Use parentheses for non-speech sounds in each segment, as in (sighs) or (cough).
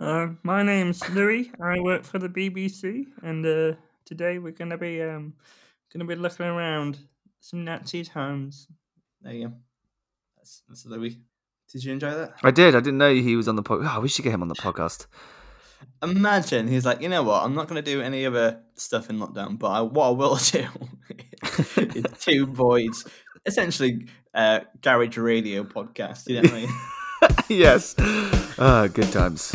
Uh, my name's Louis. I work for the BBC, and uh, today we're gonna be um, gonna be looking around some Nazi times. There you go. That's, that's Louis. Did you enjoy that? I did. I didn't know he was on the podcast. Oh, we should get him on the podcast. Imagine he's like, you know what? I'm not going to do any other stuff in lockdown, but I, what I will (laughs) do (laughs) is two boys, essentially uh, garage radio podcast. You know what I mean? (laughs) yes. Ah, good times.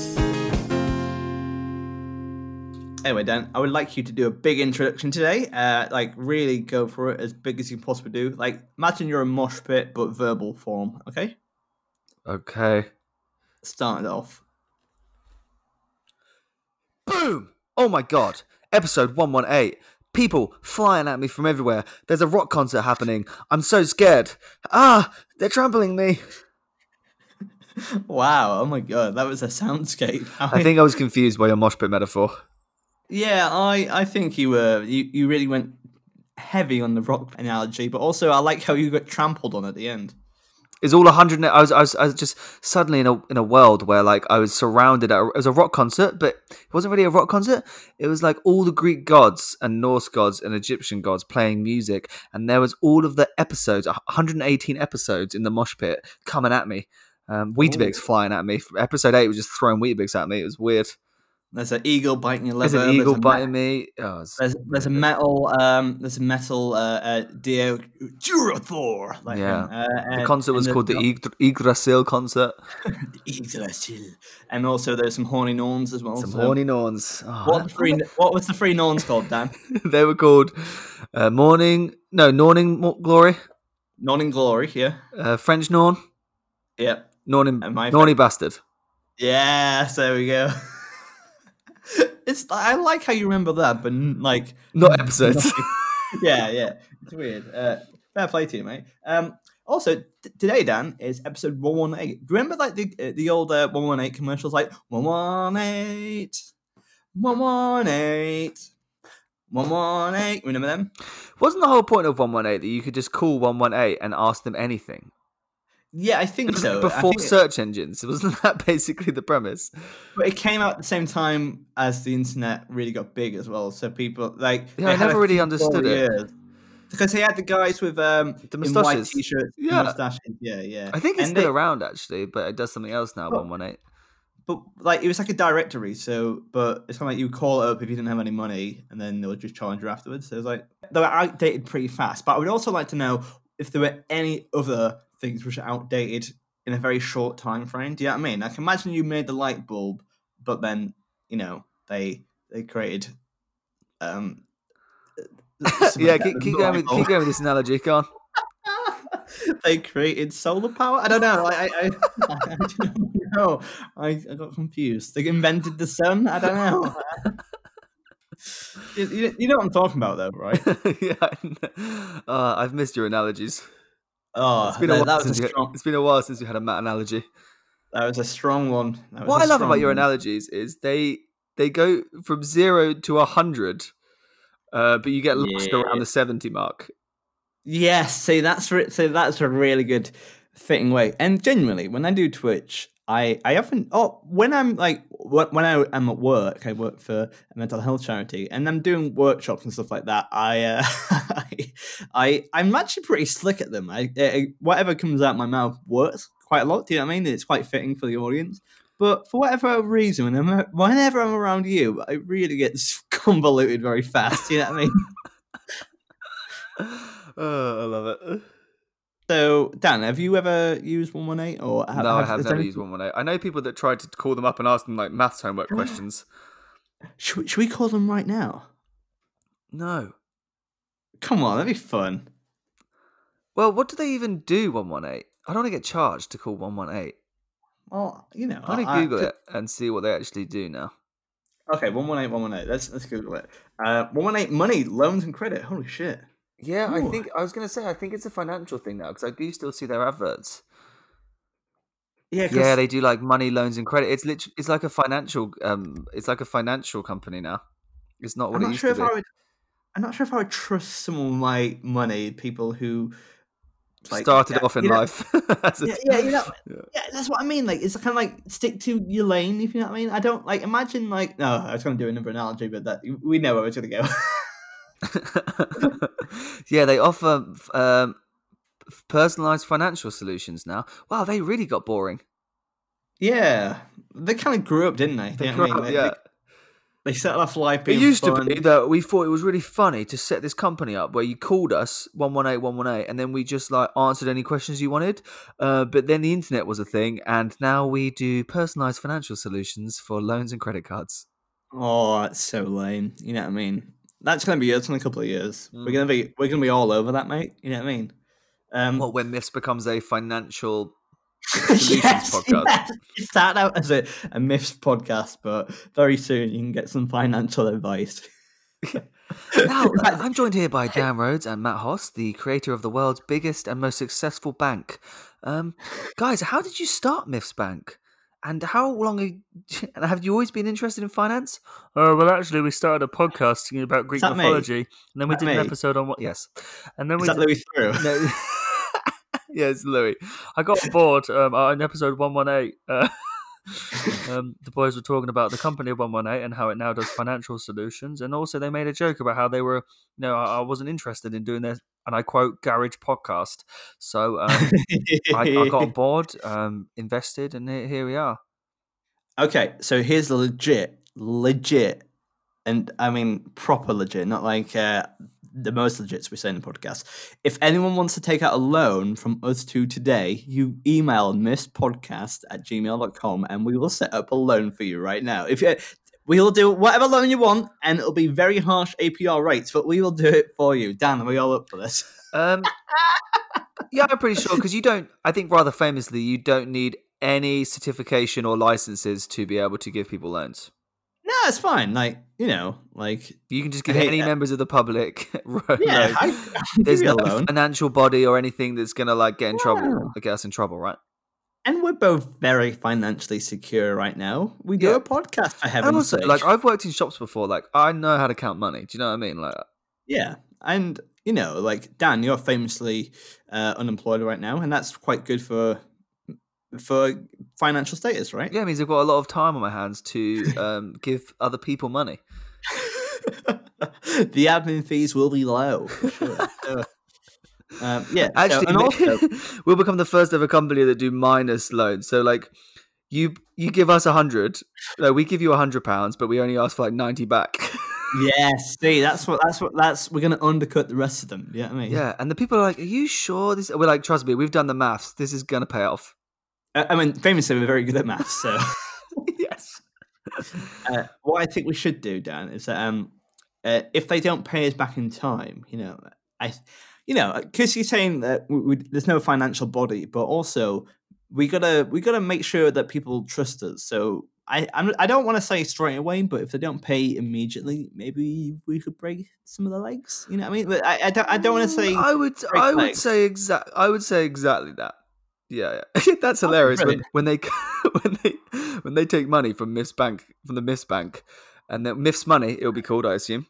Anyway, Dan, I would like you to do a big introduction today. Uh, like, really go for it as big as you can possibly do. Like, imagine you're a mosh pit, but verbal form. Okay, Okay. start it off. Boom! Oh my god. Episode 118. People flying at me from everywhere. There's a rock concert happening. I'm so scared. Ah, they're trampling me. (laughs) Wow! Oh my god, that was a soundscape. I (laughs) think I was confused by your mosh pit metaphor. Yeah, I, I think you were you, you really went heavy on the rock analogy, but also I like how you got trampled on at the end. It's all a hundred. I was, I was, I was just suddenly in a in a world where like I was surrounded. At, it was a rock concert, but it wasn't really a rock concert. It was like all the Greek gods and Norse gods and Egyptian gods playing music, and there was all of the episodes, 118 episodes in the mosh pit coming at me. Um, Weetabix flying at me. Episode eight was just throwing Weetabix at me. It was weird. There's an eagle biting your There's an eagle a biting me-. Oh, There's, there's a metal um there's a metal uh, uh Dio Durathor. Like Yeah. him, uh, the concert was called the Ygd- Yggdrasil concert. (laughs) Yggdrasil. And also there's some horny Norns as well. Some so- horny Norns. Oh, What the three what was the three Norns called, Dan? (laughs) they were called uh, Morning. No, Norning Glory. Non in glory, yeah. Uh, French Norn. Yeah. And my Norny bastard. Yes, there we go. (laughs) it's I like how you remember that, but like Not episodes. (laughs) yeah, yeah, it's weird. Uh, fair play to you, mate. Um, also t- today, Dan is episode one one eight. Do you remember like the uh, the old uh, one one eight commercials, like one one eight, one one eight, one one eight? Remember them? Wasn't the whole point of 118 that you could just call 118 and ask them anything? Yeah, I think so. Before think it- search engines. (laughs) Wasn't that basically the premise? but it came out at the same time as the internet really got big as well. So people like Yeah, I never really understood it. years. because they had the guys with um The white t-shirts, Yeah. mustaches. Yeah, yeah. I think it's And still they- around actually, but it does something else now, Oh. 118. But like it was like a directory, so but it's kind of like you would call it up if you didn't have any money, and then they would just charge you afterwards. So it was like they were outdated pretty fast. But I would also like to know if there were any other things which are outdated in a very short time frame. Do you know what I mean? Like imagine you made the light bulb, but then you know they they created um. (laughs) yeah, keep, keep going with keep going with this analogy. Go on. (laughs) they created solar power. I don't know. I, I, I, (laughs) I don't know. I, I got confused. They invented the sun. I don't know. you, you- know what I'm talking about, though, right? yeah, uh, I've missed your analogies. Oh, It's been a that, while was since a you, strong. it's been a while since you had a Matt analogy. That was a strong one. What I love about your one. analogies is they they go from zero to a hundred, uh, but you get lost Yeah. around the seventy mark. Yes, see that's re- so that's a really good fitting way. And genuinely, when I do Twitch, I I often oh when I'm like when I am at work, I work for a mental health charity, and I'm doing workshops and stuff like that. I uh, (laughs) I, I'm actually pretty slick at them. I, I whatever comes out my mouth works quite a lot. Do you know what I mean? It's quite fitting for the audience. But for whatever reason, when I'm, whenever I'm around you, I really get (laughs) convoluted very fast. Do you know what I mean? (laughs) oh, I love it. So, Dan, have you ever used 118 or have, no, I have never any- used one one eight. I know people that tried to call them up and ask them like maths homework (gasps) questions. Should, we- should we call them right now? No. Come on, that'd be fun. Well, what do they even do? One one eight. I don't want to get charged to call one one eight. Well, you know, I'm gonna Google to- it and see what they actually do now. Okay, one one eight, one one eight. Let's let's Google it. Uh, one one eight money, loans and credit. Holy shit. Yeah, I think I was going to say I think it's a financial thing now because I do still see their adverts. Yeah, Yeah, they do like money, loans, and credit. It's literally it's like a financial um, it's like a financial company now. It's not what I'm it not used sure to if be. I would. I'm not sure if I would trust someone like money. People who like, Started yeah, off in you know- life. (laughs) Yeah, yeah, you know, Yeah. yeah, that's what I mean. Like, it's kind of like stick to your lane, if you know what I mean. I don't like imagine like no, I was going to do another analogy, but that we know where it's going to go. (laughs) (laughs) yeah, they offer um, personalized financial solutions now. Wow, they really got boring. yeah, they kind of grew up, didn't they? They what I mean? up, They- yeah. they, they started off life It used fun. to be that we thought it was really funny to set this company up where you called us 118 118 and then we just like answered any questions you wanted. Uh, but then the internet was a thing and now we do personalized financial solutions for loans and credit cards. Oh, that's so lame. You know what I mean? That's going to be us in a couple of years. We're Mm. going to be we're going to be all over that, mate. You know what I mean? Um, Well, when this becomes a financial (laughs) solutions podcast. yes. It started out as a, a myths podcast, but very soon you can get some financial advice. (laughs) Now, (laughs) I'm joined here by Dan Rhodes and Matt Hoss, the creator of the world's biggest and most successful bank. Um, guys, how did you start Myths Bank? And how long (laughs) have you always been interested in finance? Oh well, actually, we started a podcast about Greek that me? mythology, and then we did an episode on what? Yes, and then Is we that did, Louis through? (laughs) No. (laughs) yes, Louis. I got bored um, uh, in episode one one eight. Um, the boys were talking about the company one one eight and how it now does financial solutions, and also they made a joke about how they were, you know, I, I wasn't interested in doing this, and I quote garage podcast. So um, I, I got (laughs) bored, um, invested, and here, here we are. okay, so here's the legit, legit, and I mean proper legit, not like uh, the most legit we say in the podcast. If anyone wants to take out a loan from us two today, you email misspodcast at gmail.com and we will set up a loan for you right now. If you We'll do whatever loan you want, and it'll be very harsh APR rates, but we will do it for you. Dan, are we all up for this? Um, (laughs) yeah, I'm pretty sure because you don't. I think rather famously, you don't need any certification or licenses to be able to give people loans. No, it's fine. Like you know, like You can just give any uh, members of the public (laughs) yeah, loans. I, I There's no a loan. financial body or anything that's gonna like get in trouble, Yeah. get us in trouble, right? And we're both very financially secure right now. We do Yeah. a podcast for And heaven's also, sake. like, I've worked in shops before. Like, I know how to count money. Do you know what I mean? Like, yeah, and you know, like Dan, you're famously uh, unemployed right now, and that's quite good for for financial status, right? yeah, it means I've got a lot of time on my hands to (laughs) um, give other people money. (laughs) the admin fees will be low. For sure. So, (laughs) um, yeah, so- Actually, and also, we'll become the first ever company that do minus loans. So, like, you you give us a hundred, no, we give you a hundred pounds, but we only ask for like ninety back. yes, see, that's what that's what that's we're gonna undercut the rest of them. Yeah, you know I mean, yeah, and the people are like, "Are you sure this?" We're like, "Trust me, we've done the maths. This is gonna pay off." I I mean, famously, we're very good at maths. So, (laughs) yes. uh, what I think we should do, Dan, is that um, uh, if they don't pay us back in time, you know, I, you know, because you're saying that we, we, there's no financial body, but also we gotta we gotta make sure that people trust us. So. I I'm, I don't want to say straight away, but if they don't pay immediately, maybe we could break some of the legs. You know what I mean? But I, I don't I don't want to say I would I would legs. say exact I would say exactly that. Yeah, yeah. (laughs) that's oh, hilarious when, when they (laughs) when they when they take money from Miss Bank from the Miss Bank, and then Miff's money it'll be called I assume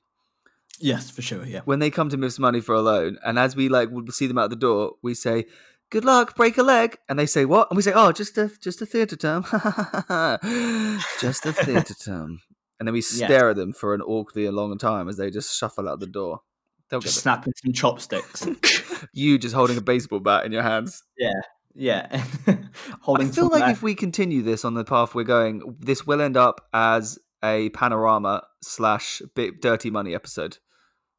yes for sure. Yeah. when they come to Miff's money for a loan, and as we like would see them out the door, we say. Good luck, break a leg, and they say what? And we say, "Oh, just a just a theatre term, (laughs) just a theatre term." And then we Yeah. stare at them for an awkwardly long time as they just shuffle out the door. They'll Just snapping some chopsticks. You just holding a baseball bat in your hands. yeah. (laughs) I Holding feel like uh, if we continue this on the path we're going, this will end up as a panorama slash bit dirty money episode.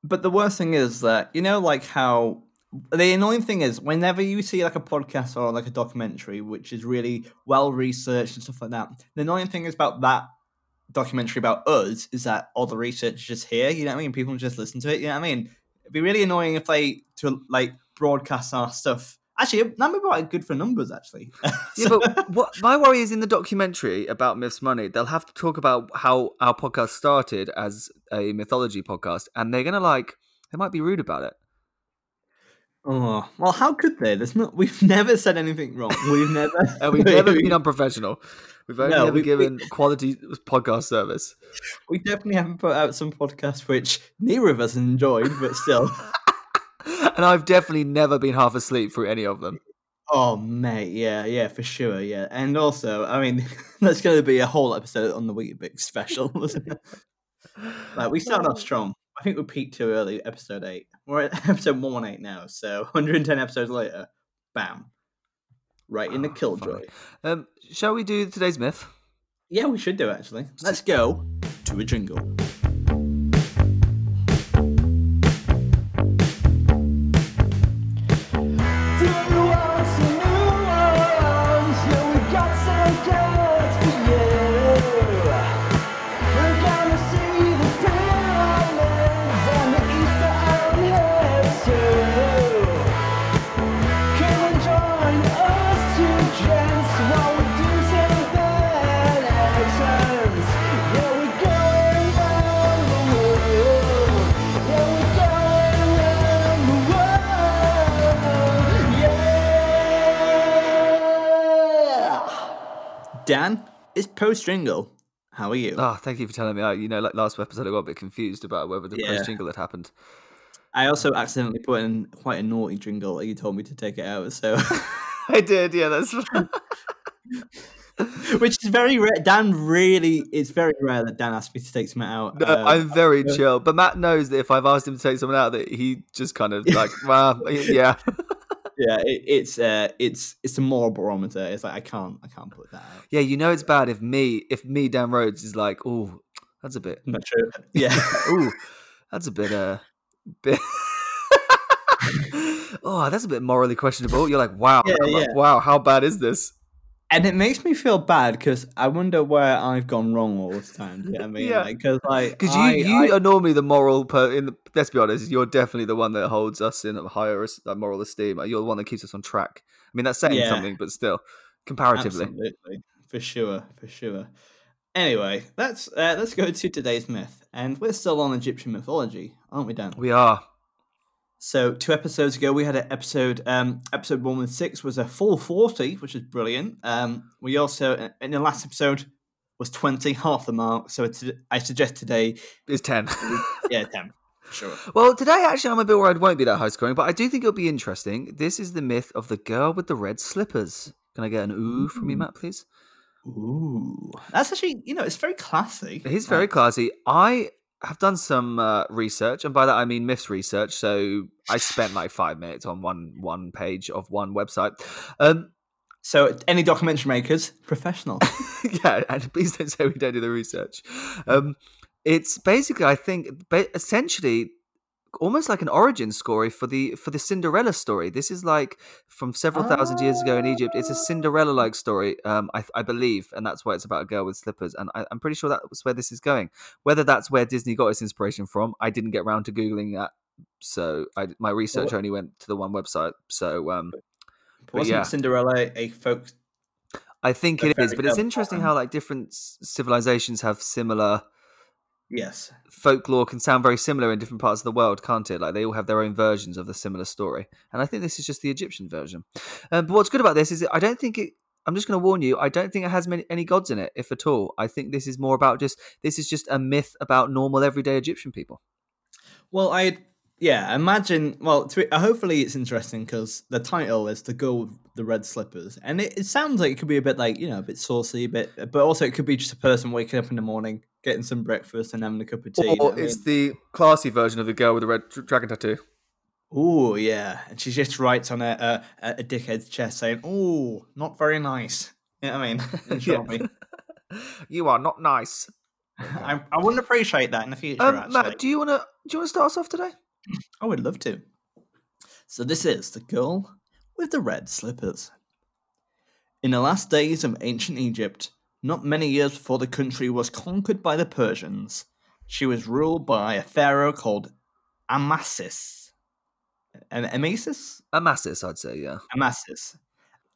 But the worst thing is that you know, like how the annoying thing is whenever you see like a podcast or like a documentary which is really well researched and stuff like that. The annoying thing is about that documentary about us is that all the research is just here. You know what I mean? People just listen to it. You know what I mean? It'd be really annoying if they to like broadcast our stuff Actually, that might be quite good for numbers. Actually, (laughs) Yeah, but what my worry is in the documentary about Myths Money, they'll have to talk about how our podcast started as a mythology podcast, and they're gonna like they might be rude about it. oh well, how could they? There's not. We've (laughs) never said anything wrong. We've never. (laughs) And we've never been unprofessional. We've only No, ever we- we- given quality podcast service. We definitely haven't put out some podcasts which neither of us enjoyed, but still. (laughs) And I've definitely never been half asleep through any of them. Oh, mate, yeah, yeah, for sure, yeah. And also, I mean, that's going to be a whole episode on the Weetabix special. (laughs) like, we started off (laughs) strong. I think we peaked too early, episode 8. We're at episode 118 now, so 110 episodes later, bam. Right in the Ah, killjoy. Um, shall we do today's myth? Yeah, we should do, actually. Let's go to a jingle. Dan, it's post jingle. How are you? Oh, thank you for telling me. I, you know, like last episode, I got a bit confused about whether the Yeah. post jingle had happened. I also accidentally put in quite a naughty jingle. You told me to take it out, so (laughs) (laughs) I did, yeah. That's (laughs) which is very rare. Dan really, it's very rare that Dan asks me to take something out. No, Uh, I'm very yeah. chill. But Matt knows that if I've asked him to take someone out, that he just kind of like, well, yeah. Yeah, it, it's uh, it's it's a moral barometer. It's like I can't, I can't put that out. Yeah, you know it's bad if me, if me, Dan Rhodes is like, oh, that's a bit, Not true. Yeah, (laughs) oh, that's a bit, uh, bit. (laughs) oh, that's a bit morally questionable. You're like, wow, Yeah, like, wow, how bad is this? And it makes me feel bad because I wonder where I've gone wrong all this time. Do you know what I mean? (laughs) Yeah. Because like, Because you, you I- are normally the moral. Per, in the, let's be honest, you're definitely the one that holds us in a higher es- uh, moral esteem. You're the one that keeps us on track. I mean, that's saying Yeah. something, but still, comparatively. Absolutely, for sure, for sure. Anyway, let's uh, let's go to today's myth, and we're still on Egyptian mythology, aren't we, Dan? We are. So two episodes ago, we had an episode. Um, episode one with six was a full forty, which is brilliant. Um, we also in the last episode was twenty, half the mark. So it's, I suggest today, is 10. (laughs) yeah, ten, sure. well, today, actually, I'm a bit worried it won't be that high scoring, but I do think it'll be interesting. This is the myth of the girl with the red slippers. Can I get an ooh from you, Matt, please? Ooh, that's actually you know it's very classy. He's very classy. I have done some uh, research, and by that I mean myths research. So I spent like (laughs) five minutes on one one page of one website. Um, So any documentary makers, professional. (laughs) yeah, and please don't say we don't do the research. Um, it's basically, I think, ba- essentially almost like an origin story for the for the Cinderella story. This is like from several thousand years ago in Egypt. It's a Cinderella-like story, um, I, I believe, and that's why it's about a girl with slippers. And I, I'm pretty sure that's where this is going. Whether that's where Disney got its inspiration from, I didn't get around to googling that. So I, my research only went to the one website. So um, Wasn't yeah. Cinderella a folk? I think it is, but it's interesting how like different civilizations have similar Yes. folklore can sound very similar in different parts of the world, can't it? Like they all have their own versions of the similar story, and I think this is just the Egyptian version. Um, but what's good about this is I don't think it. I'm just going to warn you. I don't think it has many, any gods in it, if at all. I think this is more about just this is just a myth about normal everyday Egyptian people. Well, I yeah imagine. Well, to, uh, hopefully it's interesting because the title is "The Girl with the Red Slippers," and it, it sounds like it could be a bit like you know a bit saucy, a bit, but also it could be just a person waking up in the morning, getting some breakfast, and having a cup of tea. Or I it's the classy version of the girl with the red dragon tattoo. Oh yeah, and she just writes on a a, a dickhead's chest saying, "Oh, not very nice." You know what I mean? In Yeah. short, me. You are not nice. (laughs) I, I wouldn't appreciate that in the future. Um, actually. Matt, do you want to do you want to start us off today? (clears throat) I would love to. So this is the girl with the red slippers. In the last days of ancient Egypt, not many years before the country was conquered by the Persians, she was ruled by a pharaoh called Amasis. Am- Amasis? Amasis, I'd say, yeah. Amasis.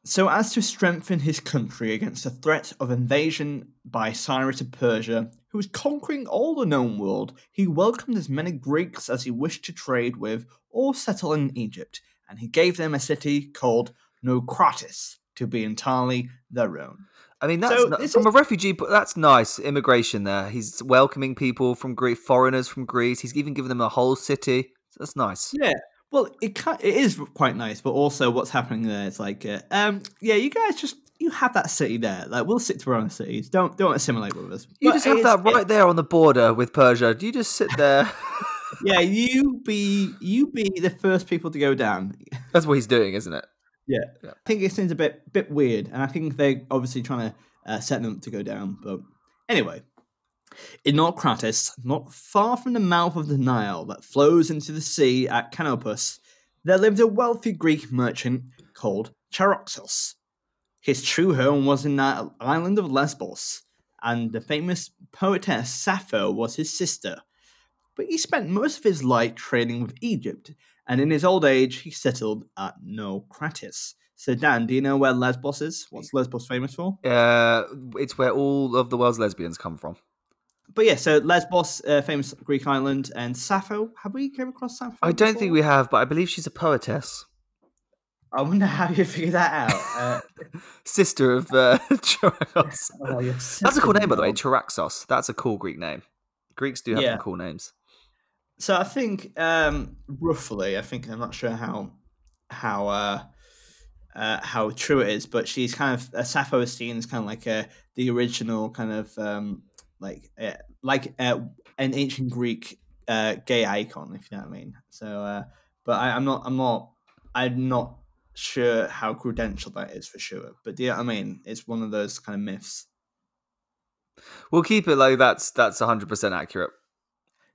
So as to strengthen his country against the threat of invasion by Cyrus of Persia, who was conquering all the known world, he welcomed as many Greeks as he wished to trade with or settle in Egypt, and he gave them a city called Naucratis to be entirely their own. I mean, that's So this from is- a refugee. po- That's nice immigration there. He's welcoming people from Greece, foreigners from Greece. He's even given them a whole city. That's nice. Yeah. Well, it ki- it is quite nice, but also what's happening there is like, uh, um, yeah, you guys just you have that city there. Like, we'll stick to our own cities. Don't don't assimilate with us. You But just have that right there on the border with Persia. Do you just sit there? (laughs) Yeah, you be you be the first people to go down. That's what he's doing, isn't it? Yeah. Yeah. I think it seems a bit bit weird, and I think they're obviously trying to uh, set them up to go down. But anyway, in Naucratis, not far from the mouth of the Nile that flows into the sea at Canopus, there lived a wealthy Greek merchant called Charaxos. His true home was in that island of Lesbos, and the famous poetess Sappho was his sister. But he spent most of his life trading with Egypt, and in his old age he settled at Naucratis. So Dan, do you know where Lesbos is? What's Lesbos famous for? Uh, it's where all of the world's lesbians come from. But yeah, so Lesbos, uh, famous Greek island, and Sappho. Have we came across Sappho? I don't think we have, but I believe she's a poetess, I wonder how you figured that out. Uh, (laughs) sister of uh, (laughs) Charaxos. Oh, That's a cool name, by the way. Charaxos. That's a cool Greek name. Greeks do have Yeah. some cool names. So I think um, roughly, I think I'm not sure how how uh, uh, how true it is, but she's kind of uh, Sappho is seen as kind of like uh, the original kind of um, like uh, like uh, an ancient Greek uh, gay icon, if you know what I mean. So, uh, but I, I'm not I'm not I'm not sure how credential that is for sure. But yeah, I mean, it's one of those kind of myths. We'll keep it like that's that's 100% accurate.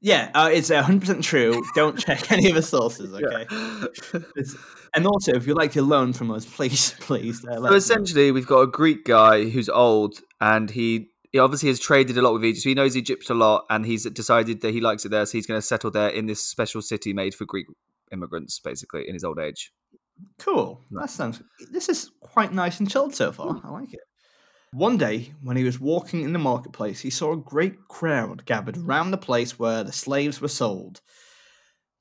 Yeah, uh, it's 100% true. Don't (laughs) check any of the sources, okay? (laughs) It's- and also, if you'd like to loan from us, please, (laughs) please. Uh, So us know. essentially, we've got a Greek guy who's old, and he, he obviously has traded a lot with Egypt. So he knows Egypt a lot, and he's decided that he likes it there, so he's going to settle there in this special city made for Greek immigrants, basically, in his old age. Cool. That sounds. This is quite nice and chilled so far. I like it. One day, when he was walking in the marketplace, he saw a great crowd gathered around the place where the slaves were sold.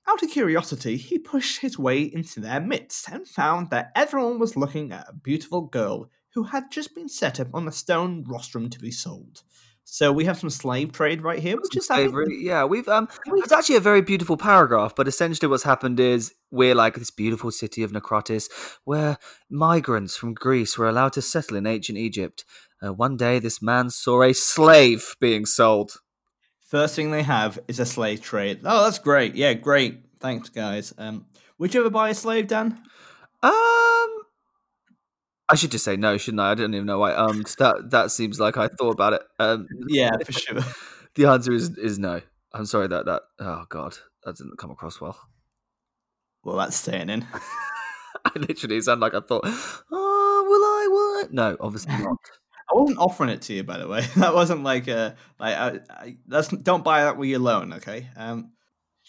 Out of curiosity, he pushed his way into their midst and found that everyone was looking at a beautiful girl who had just been set up on a stone rostrum to be sold. So we have some slave trade right here, which is Slavery. Yeah, we've um, it's actually a very beautiful paragraph, but essentially what's happened is we're like this beautiful city of Naucratis, where migrants from Greece were allowed to settle in ancient Egypt. Uh, one day, this man saw a slave being sold. First thing they have is a slave trade. Oh, that's great. Yeah, great. Thanks, guys. Um, would you ever buy a slave, Dan? Um, I should just say no, shouldn't I? I don't even know why. Um, that that seems like I thought about it. Um, Yeah, (laughs) for sure. (laughs) the answer is is no. I'm sorry that that. Oh God, that didn't come across well. Well, that's staying in. (laughs) I literally sound like I thought. Oh, will I? What? No, obviously not. I wasn't offering it to you, by the way. That wasn't like a like. I, I, that's don't buy that with your loan, okay? Um,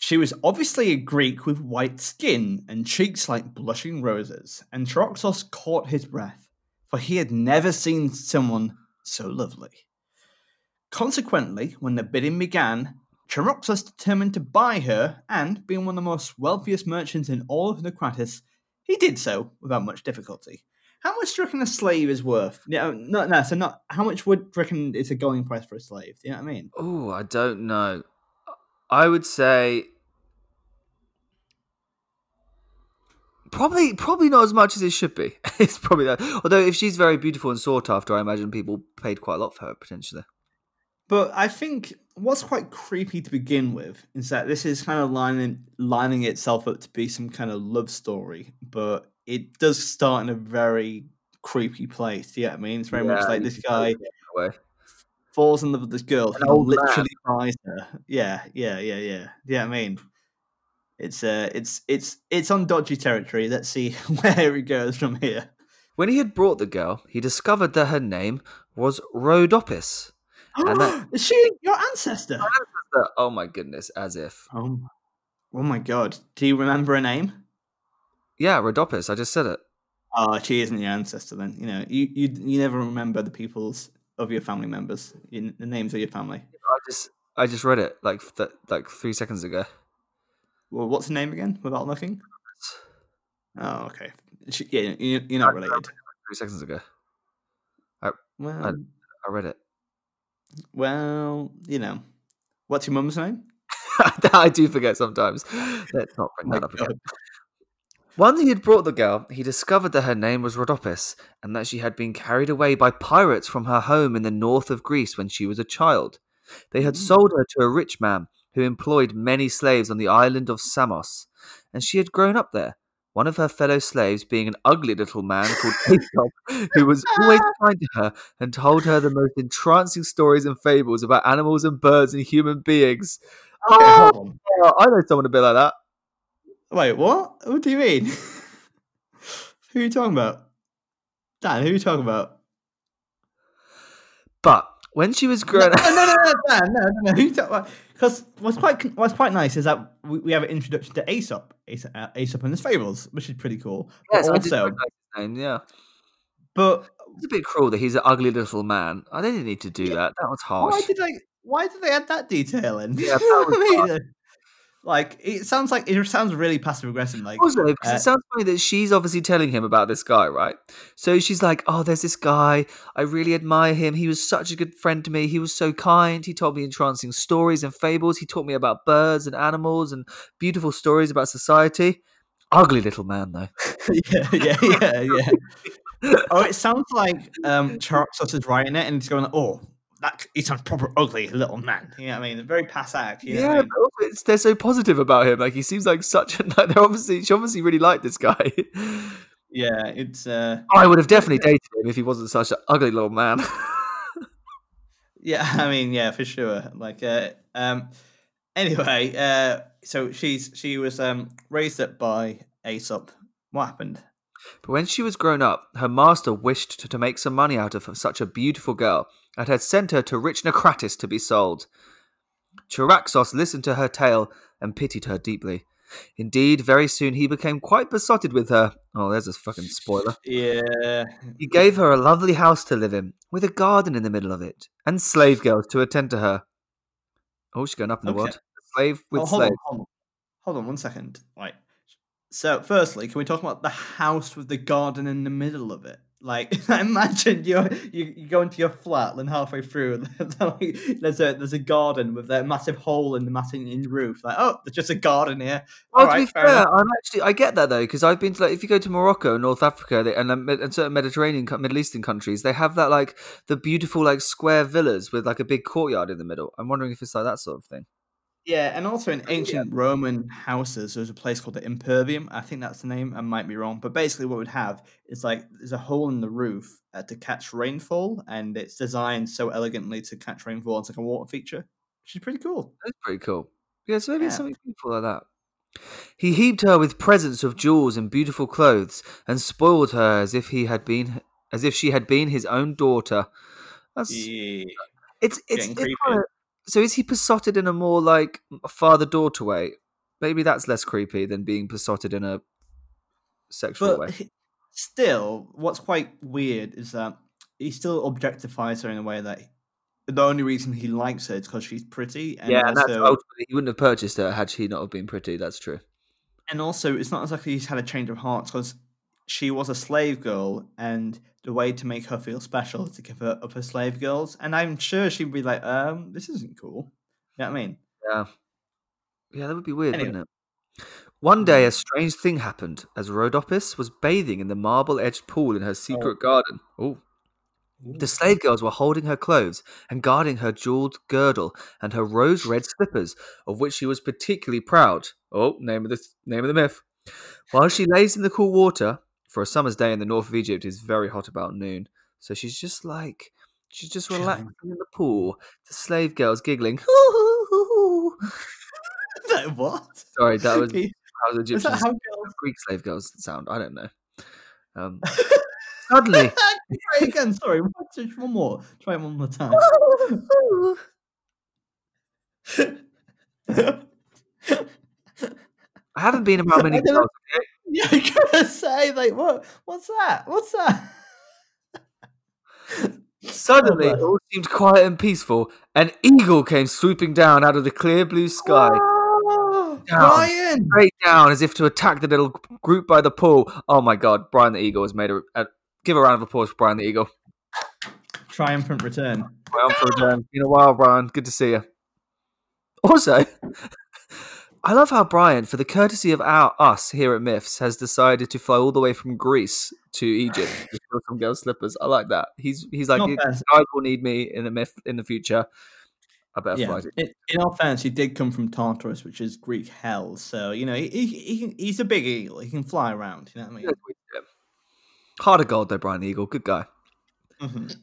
she was obviously a Greek with white skin and cheeks like blushing roses, and Troxos caught his breath, for he had never seen someone so lovely. Consequently, when the bidding began, Charaxos determined to buy her, and being one of the most wealthiest merchants in all of Naucratis, he did so without much difficulty. How much do you reckon a slave is worth? Yeah, uh, no, no. So not how much would you reckon is a going price for a slave? Do you know what I mean? Oh, I don't know. I would say probably probably not as much as it should be. (laughs) it's probably that. Although if she's very beautiful and sought after, I imagine people paid quite a lot for her potentially. But I think what's quite creepy to begin with is that this is kind of lining lining itself up to be some kind of love story, but it does start in a very creepy place. Do you know what I mean? It's very much like this guy take it that way. falls in love with this girl. An He old man. literally buys her. Yeah, yeah, yeah, yeah. Do you know what I mean? It's uh, it's it's it's on dodgy territory. Let's see (laughs) where it goes from here. When he had brought the girl, he discovered that her name was Rhodopis. And that- (gasps) Is she your ancestor? Uh, Oh my goodness, as if. Oh, my- oh my god! Do you remember her name? Yeah, Rhodopis. I just said it. Oh, she isn't your ancestor then. You know, you you you never remember the peoples of your family members, the names of your family. I just I just read it like th- like three seconds ago. Well, what's the name again? Without looking. Oh, okay. She, yeah, you, you're not related. Three seconds ago. Well, I read it. well, you know, what's your mum's name? (laughs) I do forget sometimes. Let's not bring oh My that up again. God. Once he had brought the girl, he discovered that her name was Rhodopis, and that she had been carried away by pirates from her home in the north of Greece when she was a child. They had hmm. sold her to a rich man who employed many slaves on the island of Samos, and she had grown up there. One of her fellow slaves being an ugly little man called (laughs) Aesop, who was always kind to her and told her the most entrancing stories and fables about animals and birds and human beings. Okay, Oh. (laughs) oh I know someone a bit like that. Wait, what? What do you mean? (laughs) who are you talking about? Dan, who are you talking about? But when she was No, grown no, no, no, no, no, no, no. Because what's quite what's quite nice is that we, we have an introduction to Aesop, Aesop, uh, Aesop and his fables, which is pretty cool. But Yes, I did also, his name. Yeah, but it's a bit cruel that he's an ugly little man. I didn't need to do that. That was harsh. why did they? Why did they add that detail in? (laughs) Yeah, that was like it sounds like it sounds really passive aggressive. Like Also, because uh, it sounds funny that she's obviously telling him about this guy, right? So she's like, "Oh, there's this guy. I really admire him. He was such a good friend to me. He was so kind. He told me entrancing stories and fables. He taught me about birds and animals and beautiful stories about society." Ugly little man, though. (laughs) yeah, yeah, yeah, yeah. oh, it sounds like um Charaxos is writing it and he's going, "Oh, that he sounds proper ugly little man." You know what I mean? Very passac. You know what I Yeah, mean? it's, they're so positive about him. Like he seems like such a. (laughs) Like, they're obviously she obviously really liked this guy. yeah. It's uh, I would have definitely dated him if he wasn't such an ugly little man. (laughs) yeah. I mean, yeah, for sure. Like, uh, um, anyway, uh, so she's she was um raised up by Aesop. What happened? But when she was grown up, her master wished to, to make some money out of such a beautiful girl and had sent her to rich Naucratis to be sold. Charaxos listened to her tale and pitied her deeply. Indeed, very soon he became quite besotted with her. Oh, there's a fucking spoiler. Yeah, He gave her a lovely house to live in, with a garden in the middle of it, and slave girls to attend to her. Oh, she's going up in the Okay. world. Slave with oh, hold slave. on, hold on, hold on one second. Right. So, firstly, can we talk about the house with the garden in the middle of it? Like, (laughs) imagine you're you, you go into your flat, and halfway through, (laughs) there's a there's a garden with a massive hole in the massive in the roof. Like, oh, there's just a garden here. Well, All to right, be fair enough. I'm actually I get that though because I've been to like if you go to Morocco, North Africa, they, and, um, and certain Mediterranean, Middle Eastern countries, they have that like the beautiful like square villas with like a big courtyard in the middle. I'm wondering if it's like that sort of thing. Yeah, and also in ancient Roman houses, there's a place called the Impervium. I think that's the name. I might be wrong, but basically, what we'd have is like there's a hole in the roof uh, to catch rainfall, and it's designed so elegantly to catch rainfall. It's like a water feature, which is pretty cool. That's pretty cool. Yeah, so maybe it's Yeah. something beautiful like that. He heaped her with presents of jewels and beautiful clothes, and spoiled her as if he had been as if she had been his own daughter. That's Yeah. it's it's, it's creepy. kinda- so is he besotted in a more like father daughter way? Maybe that's less creepy than being besotted in a sexual But way. he- still, what's quite weird is that he still objectifies her in a way that the only reason he likes her is because she's pretty, and yeah, also ultimately he wouldn't have purchased her had she not have been pretty. That's true. and also it's not exactly he's had a change of heart because she was a slave girl and the way to make her feel special is to give her other slave girls and i'm sure she'd be like um this isn't cool you know what i mean Yeah, yeah, that would be weird, Anyway. wouldn't it? One day, a strange thing happened as Rhodopis was bathing in the marble-edged pool in her secret garden. Oh, The slave girls were holding her clothes and guarding her jeweled girdle and her rose red slippers, of which she was particularly proud. Oh, name of the name of the myth. While she lays in the cool water, for a summer's day in the north of Egypt is very hot about noon, so she's just like she's just relaxing in the pool. The slave girls giggling. (laughs) That- what Sorry, that was how the is that how girls (laughs) Greek slave girls sound. I don't know. Um, (laughs) suddenly, try again sorry one just one more try one more time I haven't been around many girls. Okay? Yeah, I gotta say, like, what? What's that? What's that? Suddenly, it all seemed quiet and peaceful. An eagle came swooping down out of the clear blue sky, Oh, Down. Brian! straight down as if to attack the little group by the pool. Oh my God, Brian the Eagle has made a, a give a round of applause for Brian the Eagle. Triumphant return. Well, for return. Been a while, Brian. Good to see you. Also, (laughs) I love how Brian, for the courtesy of our us here at Myths, has decided to fly all the way from Greece to Egypt to steal some girls' slippers. I like that. He's he's like, you guys will need me in the myth in the future. I better Yeah. fly. to- In, in all fairness, he did come from Tartarus, which is Greek hell. So you know, he, he, he he's a big eagle. He can fly around. You know what I mean? Heart of gold, though, Brian Eagle. Good guy. Mhm.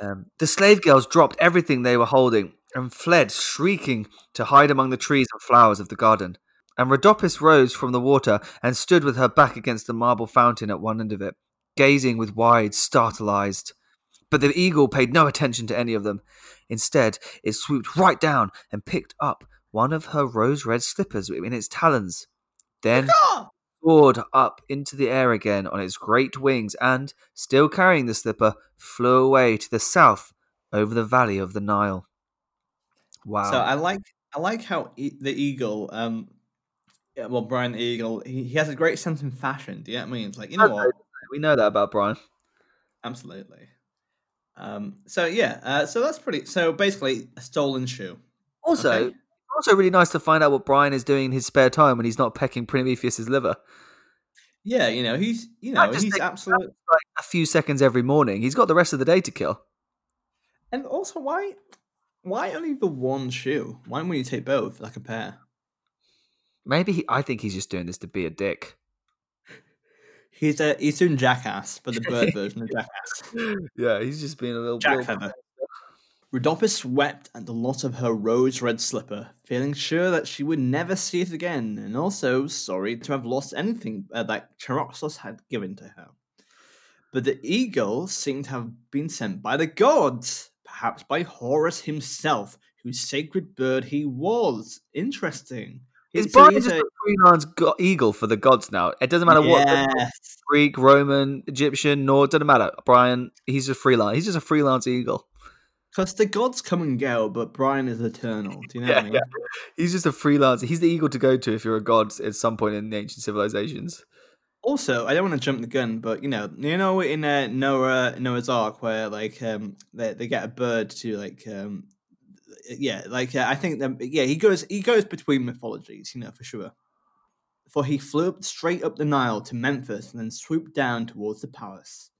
Um, the slave girls dropped everything they were holding and fled, shrieking, to hide among the trees and flowers of the garden. And Rhodopis rose from the water and stood with her back against the marble fountain at one end of it, gazing with wide, startled eyes. But the eagle paid no attention to any of them. Instead, it swooped right down and picked up one of her rose red slippers in its talons. Then soared up into the air again on its great wings and, still carrying the slipper, flew away to the south over the valley of the Nile. Wow. So I like I like how e- the eagle, um, yeah, well, Brian the eagle, he, he has a great sense in fashion. Do you know what I mean? It's like you know Okay. what? we know that about Brian. Absolutely. Um, so yeah, uh, so that's pretty. So basically, a stolen shoe. Also, Okay. also really nice to find out what Brian is doing in his spare time when he's not pecking Prometheus's liver. Yeah, you know he's you know he's absolutely. Like a few seconds every morning. He's got the rest of the day to kill. And also, why why only the one shoe? Why don't you take both, like a pair? Maybe he, I think he's just doing this to be a dick. He's a he's doing Jackass, but the bird (laughs) version of Jackass. Yeah, he's just being a little. Jack little- Feather. Rhodopis wept at the loss of her rose red slipper, feeling sure that she would never see it again, and also sorry to have lost anything uh, that Charaxos had given to her. But the eagle seemed to have been sent by the gods, perhaps by Horus himself, whose sacred bird he was. Interesting. Is So Brian just a- a freelance go- eagle for the gods now? It doesn't matter what Yes. Greek, Roman, Egyptian, Nor doesn't matter. Brian, he's just freelance. He's just a freelance eagle. Because the gods come and go, but Brian is eternal. Do you know (laughs) what I Yeah, mean? He's just a freelancer. He's the eagle to go to if you're a god at some point in the ancient civilizations. Also, I don't want to jump the gun, but you know, you know, in uh, Noah Noah's Ark, where like um they, they get a bird to like um yeah, like uh, I think that yeah he goes he goes between mythologies, you know for sure. For he flew up straight up the Nile to Memphis and then swooped down towards the palace.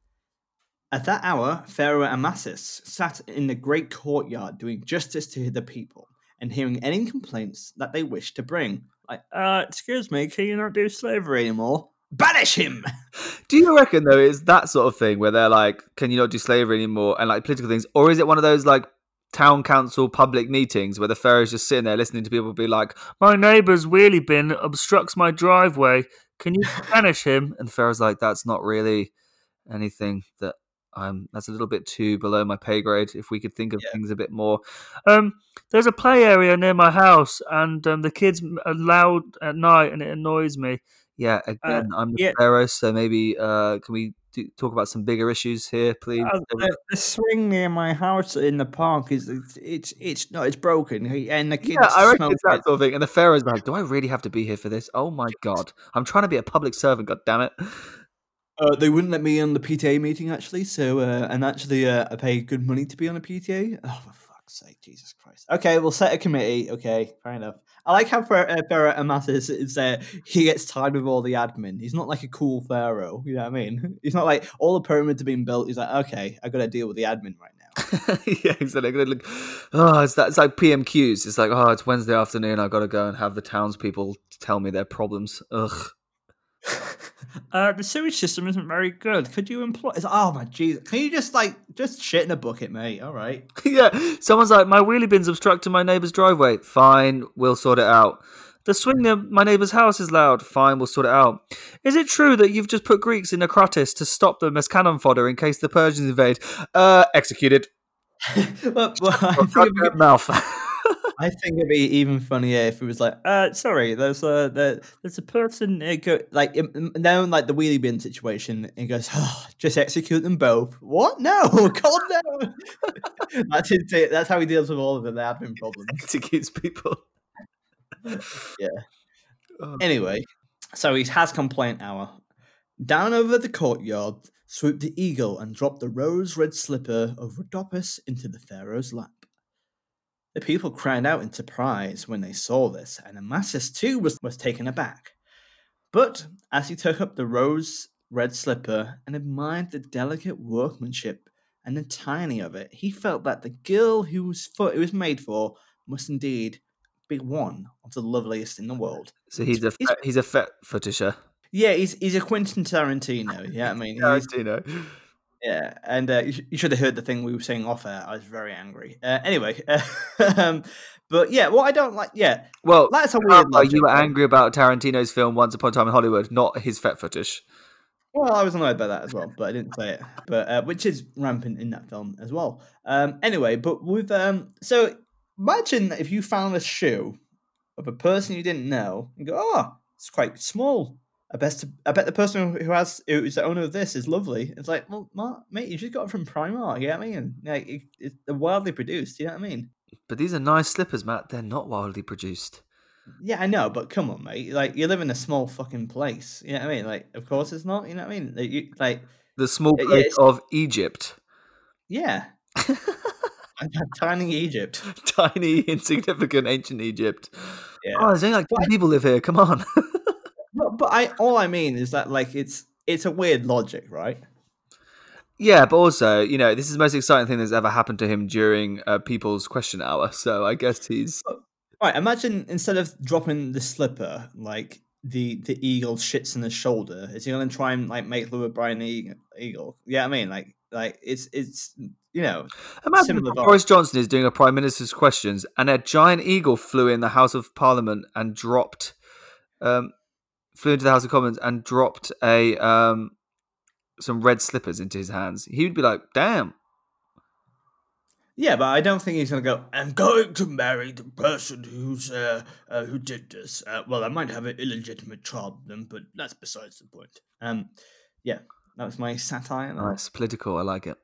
At that hour, Pharaoh Amasis sat in the great courtyard doing justice to the people and hearing any complaints that they wished to bring. Like, uh, excuse me, can you not do slavery anymore? Banish him! Do you reckon though it's that sort of thing where they're like, "Can you not do slavery anymore?" and like political things, or is it one of those like town council public meetings where the pharaoh's just sitting there listening to people be like, My neighbour's wheelie bin obstructs my driveway. Can you banish him? and the pharaoh's like, "That's not really anything that I'm. That's a little bit too below my pay grade. If we could think of Yeah. things a bit more." Um, there's a play area near my house, and um, the kids are loud at night, and it annoys me. Yeah, again, I'm the yeah. pharaoh, so maybe uh, can we do, talk about some bigger issues here, please? Uh, the, the swing near my house in the park is it's it's, it's no it's broken and the kids Yeah, I reckon it's that it. sort of thing. And the pharaoh's like, "Do I really have to be here for this? Oh my god, (laughs) I'm trying to be a public servant. God damn it!" Uh, they wouldn't let me on the PTA meeting actually, so uh, and actually uh, I paid good money to be on a PTA. Oh, for fuck's sake, Jesus Christ! Okay, we'll set a committee. Okay, fair enough. I like how Pharaoh, uh, Pharaoh Amasis is uh, he gets tired with all the admin. He's not like a cool pharaoh. You know what I mean? (laughs) He's not like all the pyramids are being built. He's like, okay, I got to deal with the admin right now. (laughs) yeah, exactly. Gonna look- Oh, it's that. It's like PMQs. It's like, oh, it's Wednesday afternoon. I got to go and have the townspeople tell me their problems. Ugh. (laughs) Uh, the sewage system isn't very good. Could you employ? it's- Oh my Jesus! Can you just like just shit in a bucket, mate? All right. (laughs) yeah, someone's like, my wheelie bin's obstructing my neighbour's driveway. Fine, we'll sort it out. The swing near my neighbour's house is loud. Fine, we'll sort it out. Is it true that you've just put Greeks in Naucratis to stop them as cannon fodder in case the Persians invade? Uh, executed. but, but I think it'd be Goddamn mouth. (laughs) I think it'd be even funnier if it was like, uh, sorry, there's a there, there's a person uh, go, like im- im- now in like the wheelie bin situation, and he goes, oh, just execute them both. What? No, God no. that's his, that's how he deals with all of the admin problems. (laughs) Executes people. Yeah. Oh. Anyway, so he has complaint hour. Down over the courtyard swooped the eagle and dropped the rose red slipper of Rhodopis into the pharaoh's lap. The people cried out in surprise when they saw this, and Amasis too was, was taken aback. But as he took up the rose red slipper and admired the delicate workmanship and the tiny of it, he felt that the girl whose foot it was made for must indeed be one of the loveliest in the world. So he's a He's- he's a fet fetisher. Yeah, he's he's a Quentin Tarantino. Yeah, I mean, (laughs) he's, Tarantino. Yeah, and uh, you, sh- you should have heard the thing we were saying off air. I was very angry. Uh, anyway, (laughs) um, but yeah, what I don't like, yeah, Well, that's a weird. Logic, you were right? angry about Tarantino's film Once Upon a Time in Hollywood, not his fet fetish. Well, I was annoyed by that as well, but I didn't say it. But uh, which is rampant in that film as well. Um, anyway, but with um, so imagine if you found a shoe of a person you didn't know and go, oh, it's quite small. I bet I bet the person who has who's the owner of this is lovely. It's like, well, Mark, mate, you just got it from Primark. You know what I mean? Like, it, it's wildly produced. You know what I mean? But these are nice slippers, Matt. They're not wildly produced. Yeah, I know, but come on, mate. Like, you live in a small fucking place. You know what I mean? Like, of course it's not. You know what I mean? Like, you, like The small place it's- of Egypt. yeah, (laughs) tiny Egypt. Tiny, insignificant ancient Egypt. Yeah. Oh, there's only like 10 people live here. Come on. (laughs) But, but I all I mean is that like it's it's a weird logic, right? yeah, but also, you know, this is the most exciting thing that's ever happened to him during uh, People's Question Hour. (laughs) So I guess he's. Right. Imagine instead of dropping the slipper, like the the eagle shits in the shoulder, is he gonna try and like make Lou O'Brien the eagle? eagle? Yeah, I mean, like like it's it's you know Imagine. Boris Johnson is doing a Prime Minister's questions and a giant eagle flew in the House of Parliament and dropped. Um, flew into the House of Commons and dropped a um, some red slippers into his hands. He would be like, "Damn, yeah, but I don't think he's gonna go. I'm going to marry the person who's uh, uh who did this. Uh, well, I might have an illegitimate child then, but that's besides the point. Um, yeah, that was my satire. nice, political. I like it."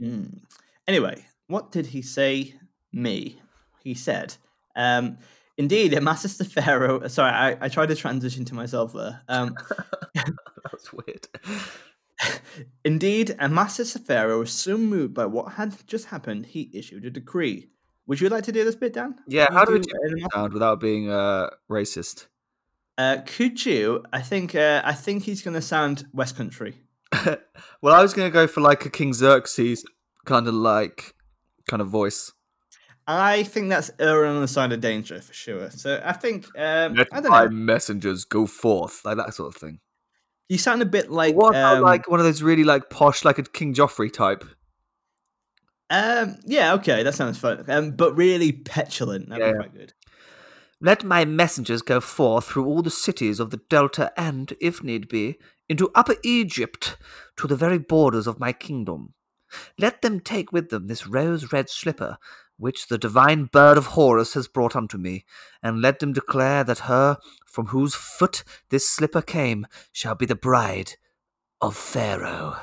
Mm. Anyway, what did he say? Me. He said, um, indeed, Amasis the Pharaoh. Sorry, I, I tried to transition to myself there. Um, (laughs) That's weird. (laughs) indeed, Amasis the Pharaoh was so moved by what had just happened, he issued a decree. Would you like to do this bit, Dan? Yeah, how do we you do Amas- sound without being uh, racist? Uh, could you? I think. Uh, I think he's going to sound West Country. (laughs) well, I was going to go for like a King Xerxes kind of like kind of voice. I think that's erring on the side of danger for sure. So I think. Um, Let I don't my know. messengers go forth, like that sort of thing. You sound a bit like. What um, like one of those really like posh, like a King Joffrey type? Um. Yeah. Okay. That sounds fun. Um. But really petulant. That'd Yeah, be quite good. Let my messengers go forth through all the cities of the Delta and, if need be, into Upper Egypt to the very borders of my kingdom. Let them take with them this rose red slipper, which the divine bird of Horus has brought unto me, and let them declare that her from whose foot this slipper came shall be the bride of Pharaoh.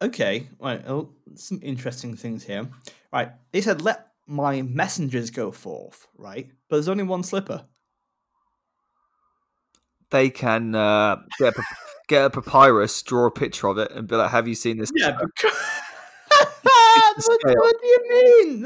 Okay. Right. Oh, some interesting things here. Right. He said, "Let my messengers go forth." Right. But there's only one slipper. They can uh, get, a, get a papyrus, draw a picture of it, and be like, "Have you seen this?" Yeah. Because... what, what do you mean?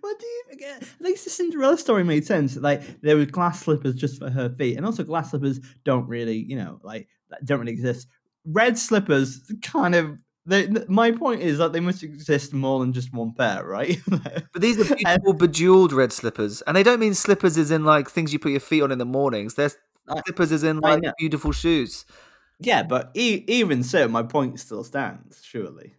What do you? Mean? At least the Cinderella story made sense. Like there were glass slippers just for her feet, and also glass slippers don't really, you know, like don't really exist. Red slippers kind of. They, my point is that they must exist more than just one pair, right? (laughs) But these are beautiful bejeweled red slippers, and they don't mean slippers as in like things you put your feet on in the mornings. They're slippers as in like beautiful shoes. yeah, but e- even so, my point still stands. Surely.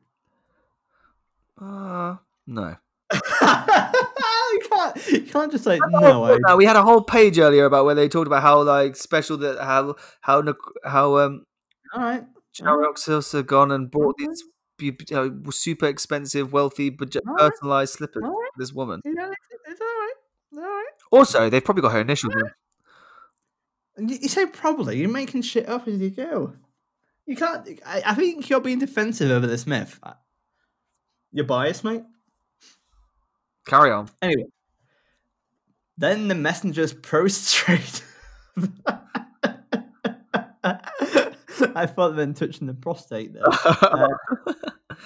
Uh, no. (laughs) you can't. You can't just say no. I, we had a whole page earlier about where they talked about how like special that how how how um all right. Charaxos have gone and bought these you know, super expensive, wealthy, budget, Alright. personalized slippers Alright. for this woman. It's, it's all right. All right. Also, they've probably got her initials. in. You you say probably. You're making shit up as you go. You can't. I, I think you're being defensive over this myth. You're biased, mate. Carry on. Anyway, then the messengers prostrate. (laughs) I thought they were touching the prostate there. (laughs)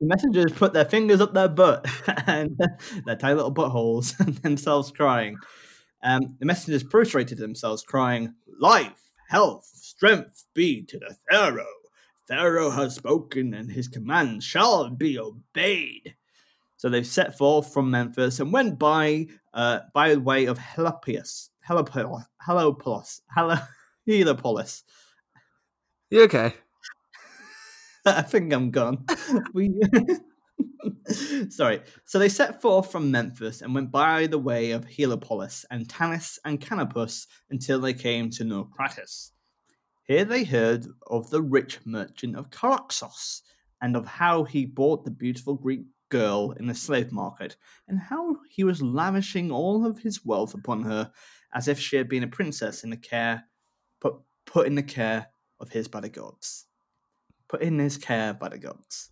The messengers put their fingers up their butt (laughs) and their tiny little buttholes and themselves crying. Um, the messengers prostrated themselves, crying, Life, health, strength be to the Pharaoh. Pharaoh has spoken, and his commands shall be obeyed. So they set forth from Memphis and went by uh, by the way of Helopius, Helopolis, Helopolis, Helo- Heliopolis. you okay? (laughs) I think I'm gone. (laughs) we (laughs) Sorry. So they set forth from Memphis and went by the way of Heliopolis and Tanis and Canopus until they came to Naucratis. Here they heard of the rich merchant of Charaxos and of how he bought the beautiful Greek girl in the slave market and how he was lavishing all of his wealth upon her as if she had been a princess in the care put, put in the care of his by the gods put in his care by the gods.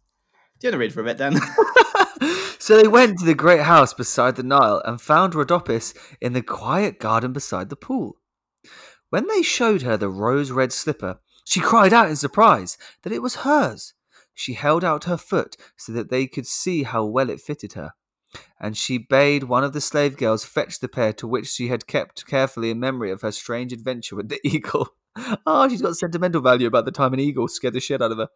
Do you want to read for a bit, then? (laughs) so they went to the great house beside the Nile and found Rhodopis in the quiet garden beside the pool. When they showed her the rose red slipper, she cried out in surprise that it was hers. She held out her foot so that they could see how well it fitted her. And she bade one of the slave girls fetch the pair to which she had kept carefully in memory of her strange adventure with the (laughs) eagle. Oh, she's got sentimental value about the time an eagle scared the shit out of her.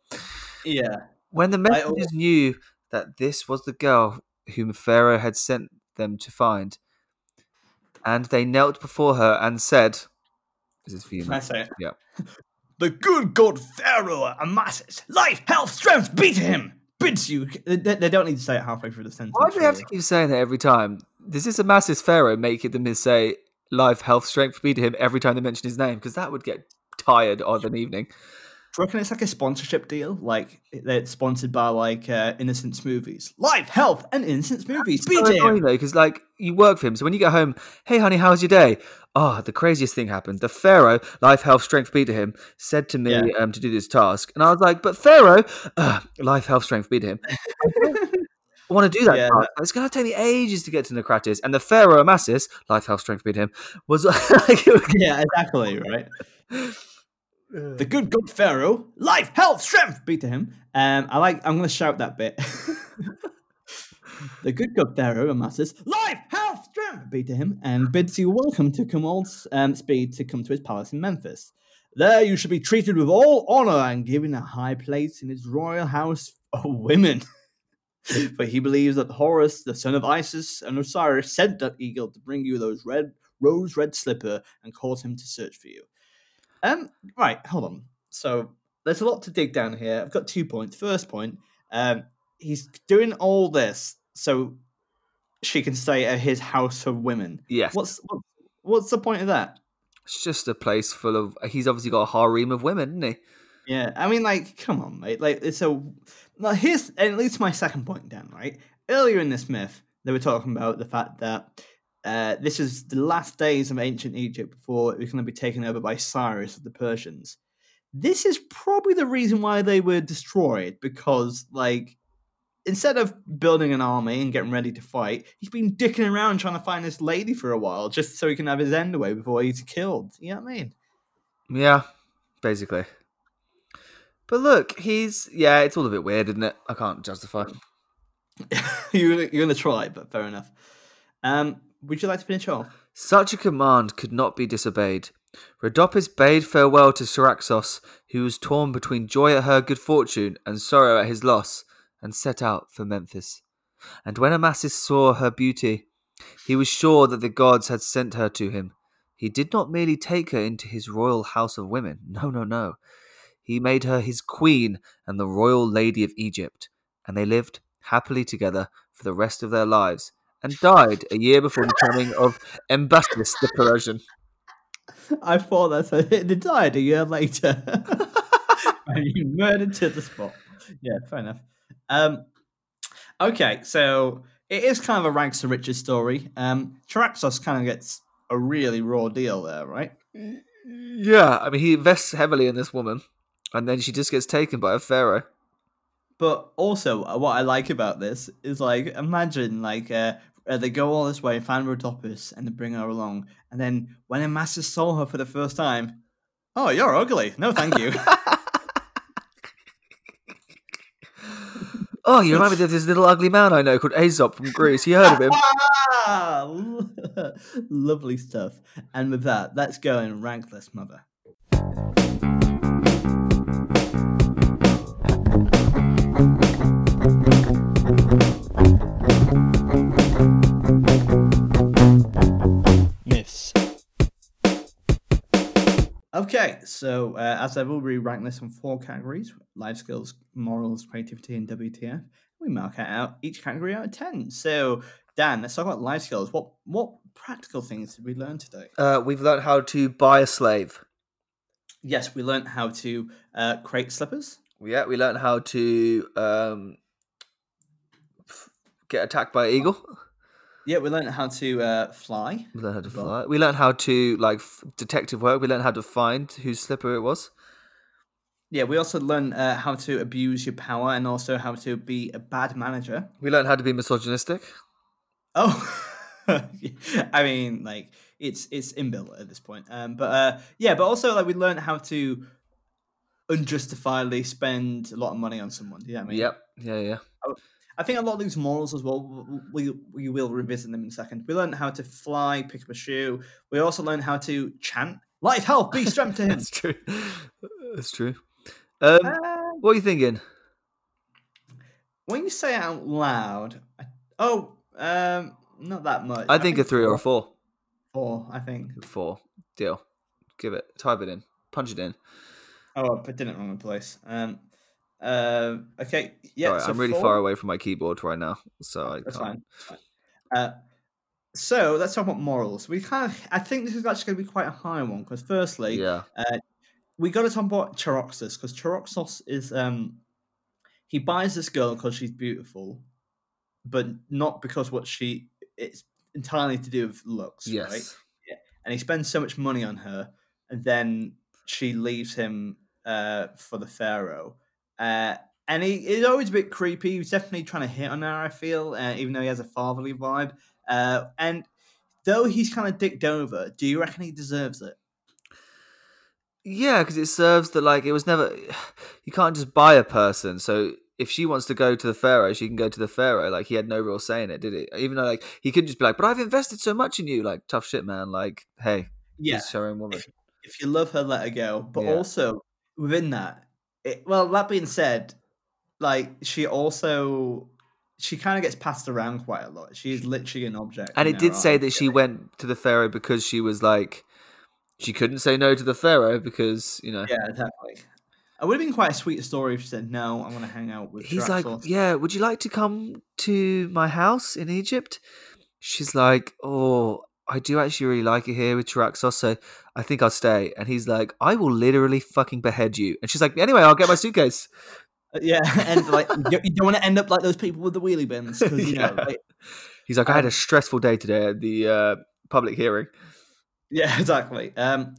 yeah. When the messengers knew that this was the girl whom Pharaoh had sent them to find, and they knelt before her and said, This is for you, Can I say it? Yeah. (laughs) The good god Pharaoh Amasis life, health, strength be to him. Bids you. They, they don't need to say it halfway through the sentence. Why do we have to keep saying that every time? Does this Amasis Pharaoh make it them say life, health, strength be to him every time they mention his name? Because that would get tired of an evening. Do you reckon it's like a sponsorship deal? Like they're sponsored by like uh, Innocent Smoothies, Life, Health, and Innocent Smoothies. So annoying though, because like you work for him. So when you get home, hey honey, how's your day? Oh, the craziest thing happened. The Pharaoh, life, health, strength be to him, said to me Yeah. um, to do this task, and I was like, but Pharaoh, uh, life, health, strength be to him. (laughs) I want to do that. Yeah. It's going to take me ages to get to Naucratis, and the Pharaoh Amasis, life, health, strength beat him, was (laughs) like, was- yeah, exactly right. (laughs) The good god Pharaoh, life, health, strength be to him. Um, I like. I'm going to shout that bit. (laughs) the good god Pharaoh Amasis life, health, strength be to him, and bids you welcome to come um, speed to come to his palace in Memphis. There you should be treated with all honor and given a high place in his royal house of women. (laughs) For he believes that Horus, the son of Isis and Osiris, sent that eagle to bring you those red rose red slipper and cause him to search for you. Um, right, hold on. So there's a lot to dig down here. I've got two points. First point, um, he's doing all this so she can stay at his house of women. yes, What's what, what's the point of that? it's just a place full of. He's obviously got a harem of women, isn't he? Yeah, I mean, like, come on, mate. Like, it's a. Now, here's and it leads to my second point, Dan. Right earlier in this myth, they were talking about the fact that uh, this is the last days of ancient Egypt before it was going to be taken over by Cyrus of the Persians. This is probably the reason why they were destroyed because, like, instead of building an army and getting ready to fight, he's been dicking around trying to find this lady for a while just so he can have his end away before he's killed. You know what I mean? Yeah, basically. But look, he's yeah, it's all a bit weird, isn't it? I can't justify. (laughs) you're, gonna, you're gonna try, but fair enough. Um, would you like to finish off? Such a command could not be disobeyed. Rhodopis bade farewell to Charaxos, who was torn between joy at her good fortune and sorrow at his loss, and set out for Memphis. And when Amasis saw her beauty, he was sure that the gods had sent her to him. He did not merely take her into his royal house of women. (laughs) No, no, no. He made her his queen and the royal lady of Egypt, and they lived happily together for the rest of their lives, and died a year before the coming of Cambyses the Persian. I thought that's how they died a year later. (laughs) murdered to the spot. Yeah, fair enough. Um, okay, so it is kind of a rags to riches story. Um, Charaxos kind of gets a really raw deal there, right? Yeah, I mean, he invests heavily in this woman, and then she just gets taken by a pharaoh. But also, uh, what I like about this is like, imagine like uh, uh, they go all this way, find Rhodopis, and they bring her along, and then when Amasis saw her for the first time, oh, you're ugly. No, thank you. (laughs) Oh, you remind me of this little ugly man I know called Aesop from Greece. You heard of him? (laughs) Lovely stuff. And with that, let's go and rank this mother. So uh, as I've already ranked this on four categories life skills, morals, creativity, and WTF, we mark it out each category out of 10. So, Dan, let's talk about life skills. What what practical things did we learn today? Uh, we've learned how to buy a slave. Yes, we learned how to uh, create slippers. Yeah, we learned how to um, get attacked by an eagle. Yeah, we learned how to uh, fly. We learned how to fly. We learned how to like f- detective work. We learned how to find whose slipper it was. Yeah, we also learned uh, how to abuse your power and also how to be a bad manager. We learned how to be misogynistic. Oh, (laughs) I mean, like it's it's inbuilt at this point. Um, but uh, yeah, but also like we learned how to unjustifiably spend a lot of money on someone. Do you know what I mean? Yep. Yeah, yeah. I think a lot of these morals as well. We we will revisit them in a second. We learned how to fly, pick up a shoe. We also learned how to chant life, health, be strength to (laughs) him. That's true. That's true. Um, Uh, what are you thinking? when you say it out loud, I, oh, um, not that much. I think a three or a four. four. I think. Four. Deal. Give it. Type it in. Punch it in. Oh, I put it in the wrong in place. Um, uh, okay, yeah. Alright, so I'm really four- far away from my keyboard right now, so I That's can't. fine. That's fine. Uh, so let's talk about morals. We kind of, I think this is actually going to be quite a high one because, firstly, Yeah. we got to talk about Charaxos because Charaxos is um, he buys this girl because she's beautiful, but not because what she. It's entirely to do with looks, Yes. right? and he spends so much money on her, and then she leaves him uh, for the pharaoh. Uh, and he is always a bit creepy. He's definitely trying to hit on her. I feel, uh, even though he has a fatherly vibe. Uh, and though he's kind of dicked over, do you reckon he deserves it? Yeah, because it serves that like it was never. (sighs) You can't just buy a person. So if she wants to go to the pharaoh, she can go to the pharaoh. Like he had no real say in it, did he? Even though like he could just be like, "But I've invested so much in you." Like tough shit, man. Like hey, Yeah, she's her own woman. if you love her, let her go. But Yeah. also within that, it, well, that being said, like she also she kind of gets passed around quite a lot. She's literally an object. And it did say that she went to the pharaoh because she was like, she couldn't say no to the pharaoh because you know. Yeah, exactly. It would have been quite a sweet story if she said, "No, I'm going to hang out with." He's like, yeah, would you like to come to my house in Egypt? She's like, oh, I do actually really like it here with Charaxos, so I think I'll stay. And he's like, I will literally fucking behead you. And she's like, anyway, I'll get my suitcase. Uh, yeah, (laughs) and like you don't, want to end up like those people with the wheelie bins you (laughs) know, like, He's like, I had Um, a stressful day today at the uh, public hearing. yeah, (laughs) exactly. Um,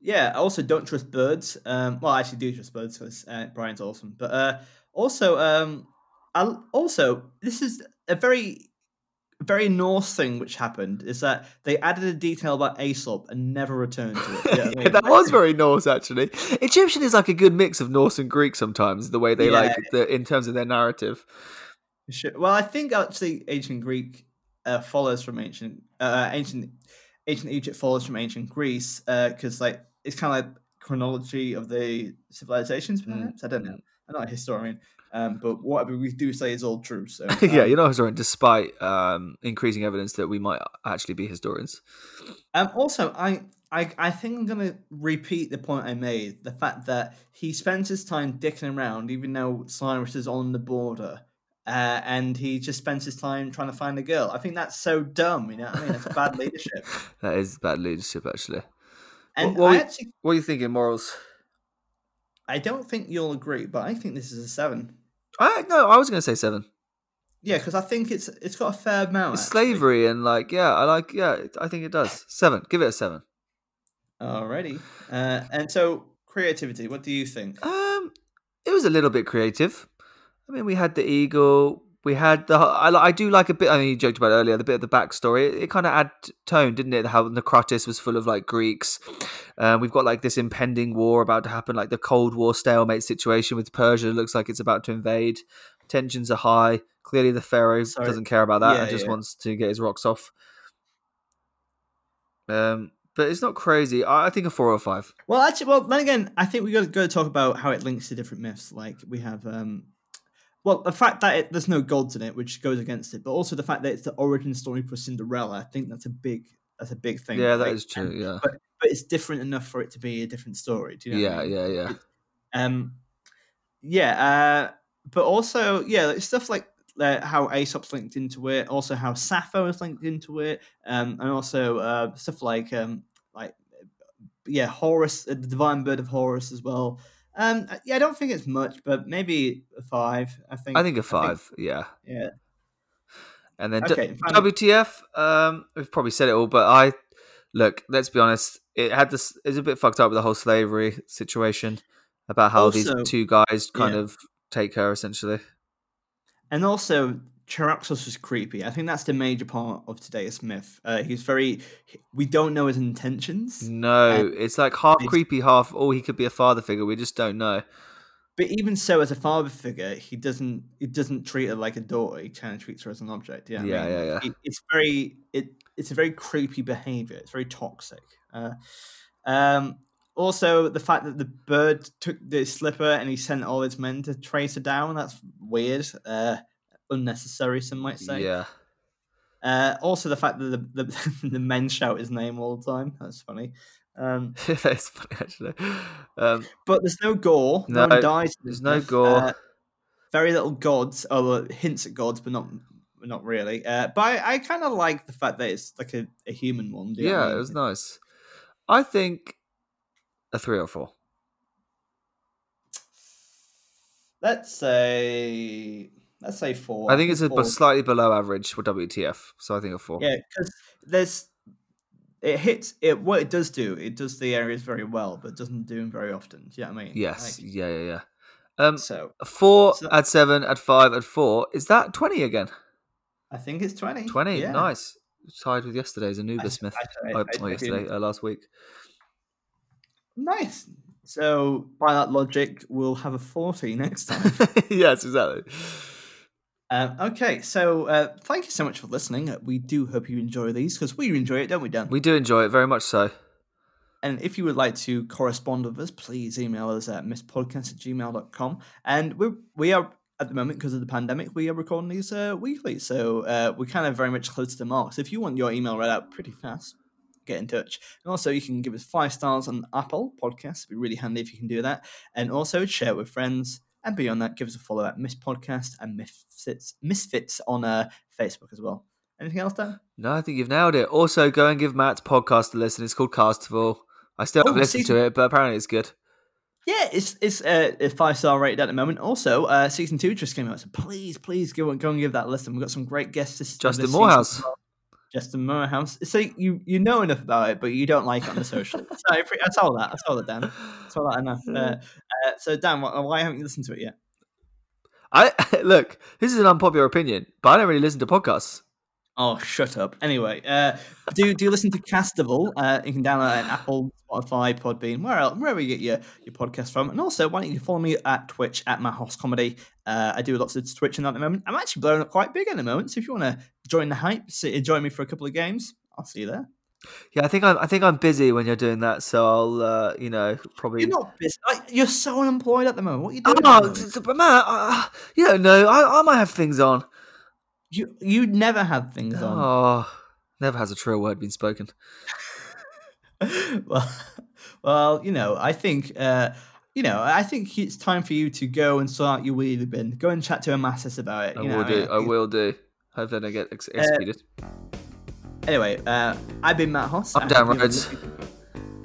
yeah. I also, don't trust birds. Um, well, I actually do trust birds because uh, Brian's awesome. But uh, also, um, I'll, also, this is a very, very Norse thing which happened is that they added a detail about Aesop and never returned to it. You know what I Yeah, mean? that was very Norse, actually. Egyptian is like a good mix of Norse and Greek sometimes, the way they Yeah. like, the, in terms of their narrative. Well, I think actually ancient Greek uh, follows from ancient uh, ancient ancient Egypt follows from ancient Greece because like it's kind of like chronology of the civilizations. Mm, I don't know. I'm not a historian, um, but whatever we do say is all true. So (laughs) yeah, um, you're not historian, despite um, increasing evidence that we might actually be historians. Um, also, I, I, I think I'm gonna repeat the point I made: the fact that he spends his time dicking around, even though Cyrus is on the border, uh, and he just spends his time trying to find a girl. I think that's so dumb. You know what I mean? That's bad (laughs) leadership. That is bad leadership, actually. And what I actually, What are you thinking, morals? I don't think you'll agree, but I think this is a seven. I no, I was going to say seven. yeah, because I think it's it's got a fair amount. It's actually. slavery and like yeah, I like yeah, I think it does. Seven. Give it a seven. Alrighty. Uh, and so creativity. What do you think? Um, it was a little bit creative. I mean, we had the eagle. We had the. I, I do like a bit. I mean, you joked about earlier. The bit of the backstory. It, it kind of add tone, didn't it? How Naucratis was full of like Greeks. Um, we've got like this impending war about to happen, like the Cold War stalemate situation with Persia. Looks like it's about to invade. Tensions are high. Clearly, the pharaoh Sorry. doesn't care about that Yeah, and just yeah. wants to get his rocks off. Um, but it's not crazy. I, I think a four or five. Well, actually, well, then again, I think we got to go talk about how it links to different myths. Like we have, um, well, the fact that it, there's no gods in it, which goes against it, but also the fact that it's the origin story for Cinderella. I think that's a big, that's a big thing. Yeah, that like, true. and- Yeah. but but it's different enough for it to be a different story. Do you know? Yeah, I mean? yeah, yeah. Um, yeah, uh, but also yeah, like stuff like uh, how Aesop's linked into it, also how Sappho is linked into it, um, and also uh, stuff like um, like yeah, Horus, uh, the divine bird of Horus as well. Um, uh, yeah, I don't think it's much, but maybe a five. I think. I think a five. yeah. yeah. And then Okay, D- WTF? Um, we've probably said it all, but I look. Let's be honest. It had this. It's a bit fucked up with the whole slavery situation about how Also- these two guys kind yeah. of take her essentially. And also, Charaxos was creepy. I think that's the major part of today's myth. Uh, he's very. We don't know his intentions. No, it's like half it's- creepy, half. Oh, he could be a father figure. We just don't know. But even so, as a father figure, he doesn't he doesn't treat her like a daughter. He kind of treats her as an object. Yeah, Yeah, yeah, yeah. It, it's very it it's a very creepy behavior. It's very toxic. Uh, um, also, the fact that the bird took the slipper and he sent all his men to trace her down. That's weird. Uh, unnecessary, some might say. Yeah, Uh, also, the fact that the, the (laughs) the men shout his name all the time. That's funny. Um, (laughs) that's funny actually. Um, But there's no gore. No, No, one dies. there's no myth. gore. Uh, very little gods, or hints at gods, but not not really. Uh, but I, I kind of like the fact that it's like a, a human one. do you I yeah, it was nice. I think a three or four. Let's say let's say four. I think it's a four. slightly below average for WTF, so I think a four. yeah, because there's it hits it. What it does do, it does the areas very well, but doesn't do them very often. Do you know what I mean? Yes, Like, yeah, yeah, yeah. Um, so four So- at seven at five at four. Is that twenty again? I think it's twenty. Twenty, Yeah. nice. Tied with yesterday's Anubis myth. (laughs) I- I- Oh, I- I do yesterday, uh, last week. Nice. So by that logic, we'll have a forty next time. (laughs) yes, exactly. Um, okay, so uh, thank you so much for listening. Uh, We do hope you enjoy these because we enjoy it, don't we, Dan? We do enjoy it very much. So and if you would like to correspond with us, please email us at misspodcast at gmail.com. And we're, we are, at the moment, because of the pandemic, we are recording these uh, weekly. So uh, we're kind of very much close to the mark. So if you want your email read out pretty fast, get in touch. And also, you can give us five stars on Apple Podcasts. It'd be really handy if you can do that. And also, share it with friends. And beyond that, give us a follow at Miss Podcast and Misfits, Misfits on uh, Facebook as well. Anything else, Dan? no, I think you've nailed it. Also, go and give Matt's podcast a listen. It's called Castival. I still haven't Oh, listened season- to it, but apparently it's good. Yeah, it's it's uh, a five star rated at the moment. Also, uh, season two just came out, so please, please go and go and give that a listen. We've got some great guests. This, Justin Morehouse. well. Justin Morehouse. So you you know enough about it, but you don't like it on the social. (laughs) so I, saw that. I saw that, Dan. I saw that enough. Uh, uh, so Dan, why, why haven't you listened to it yet? I (laughs) look. This is an unpopular opinion, but I don't really listen to podcasts. Oh, shut up. Anyway, uh, do do you listen to Castival? Uh, you can download it on Apple, Spotify, Podbean, where else, wherever you get your, your podcast from. And also, why don't you follow me at Twitch at Matt Hoss Comedy? Uh, I do lots of Twitching at the moment. I'm actually blowing up quite big at the moment. So if you want to join the hype, join me for a couple of games, I'll see you there. Yeah, I think I'm. I think I'm busy when you're doing that, so I'll. Uh, you know, probably. You're not busy. Like, you're so unemployed at the moment. What are you doing? Oh, at the moment? it's- but Matt, uh, you don't know. I, I might have things on. You you never have things on. Oh, never has a true word been spoken. (laughs) well, well, you know, I think, uh, you know, I think it's time for you to go and sort out your wheelie bin. Go and chat to Amasis about it. I you know, will do. I think- will do. Hope they don't get ex- Uh. Anyway, uh, I've been Matt Hoss. I'm I Dan hope you have a Rhodes.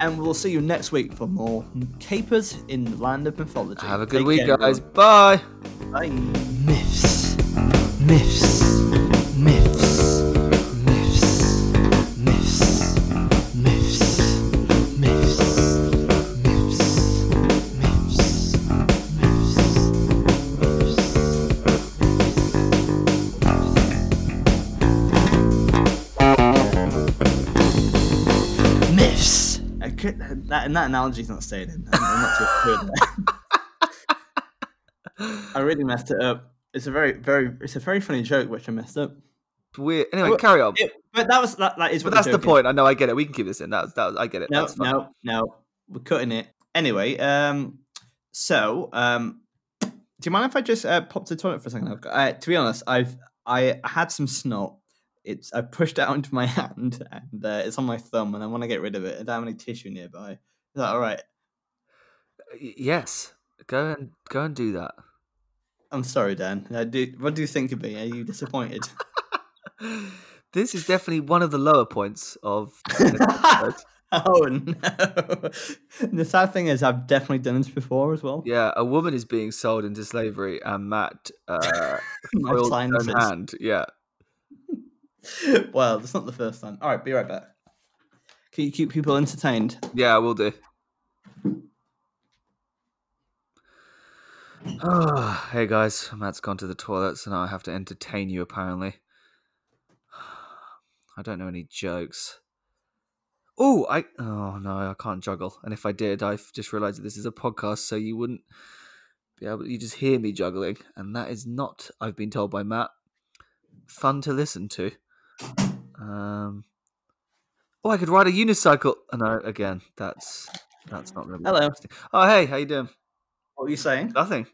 And we'll see you next week for more capers in the land of mythology. Have a good Take week, care, guys. Bye. everyone. Bye. Myths, Myths. Myths. Could, that, and that analogy's not staying in. I'm, I'm not too good. (laughs) I really messed it up. It's a very, very, it's a very funny joke which I messed up. Weird. Anyway, carry on. It- but that was that, that is. but that's the joke is. point. I know. I get it. We can keep this in. That's that. Was, I get it. No, that's fine. no, no. We're cutting it anyway. Um, so um, do you mind if I just uh, pop to the toilet for a second? Got- Uh, to be honest, I've I had some snot. It's I pushed it out into my hand and uh, it's on my thumb, and I want to get rid of it. I don't have any tissue nearby. Is that all right? Yes. Go and go and do that. I'm sorry, Dan. I do, what do you think of me? Are you disappointed? (laughs) This is definitely one of the lower points of (laughs) oh no! (laughs) the sad thing is, I've definitely done this before as well. Yeah, a woman is being sold into slavery, and Matt uh, My foiled own hand. Yeah. (laughs) well, that's not the first time. All right, be right back. Can you keep people entertained? Yeah, I will do. Oh, (sighs) hey guys, Matt's gone to the toilet, so now I have to entertain you. Apparently, (sighs) I don't know any jokes. Oh, I oh no, I can't juggle. And if I did, I've just realised that this is a podcast, so you wouldn't be able. You just hear me juggling, and that is not. I've been told by Matt. Fun to listen to. Um. Oh, I could ride a unicycle. Oh, no, again, that's that's not really Hello. Oh, hey, how you doing? What were you saying? Nothing.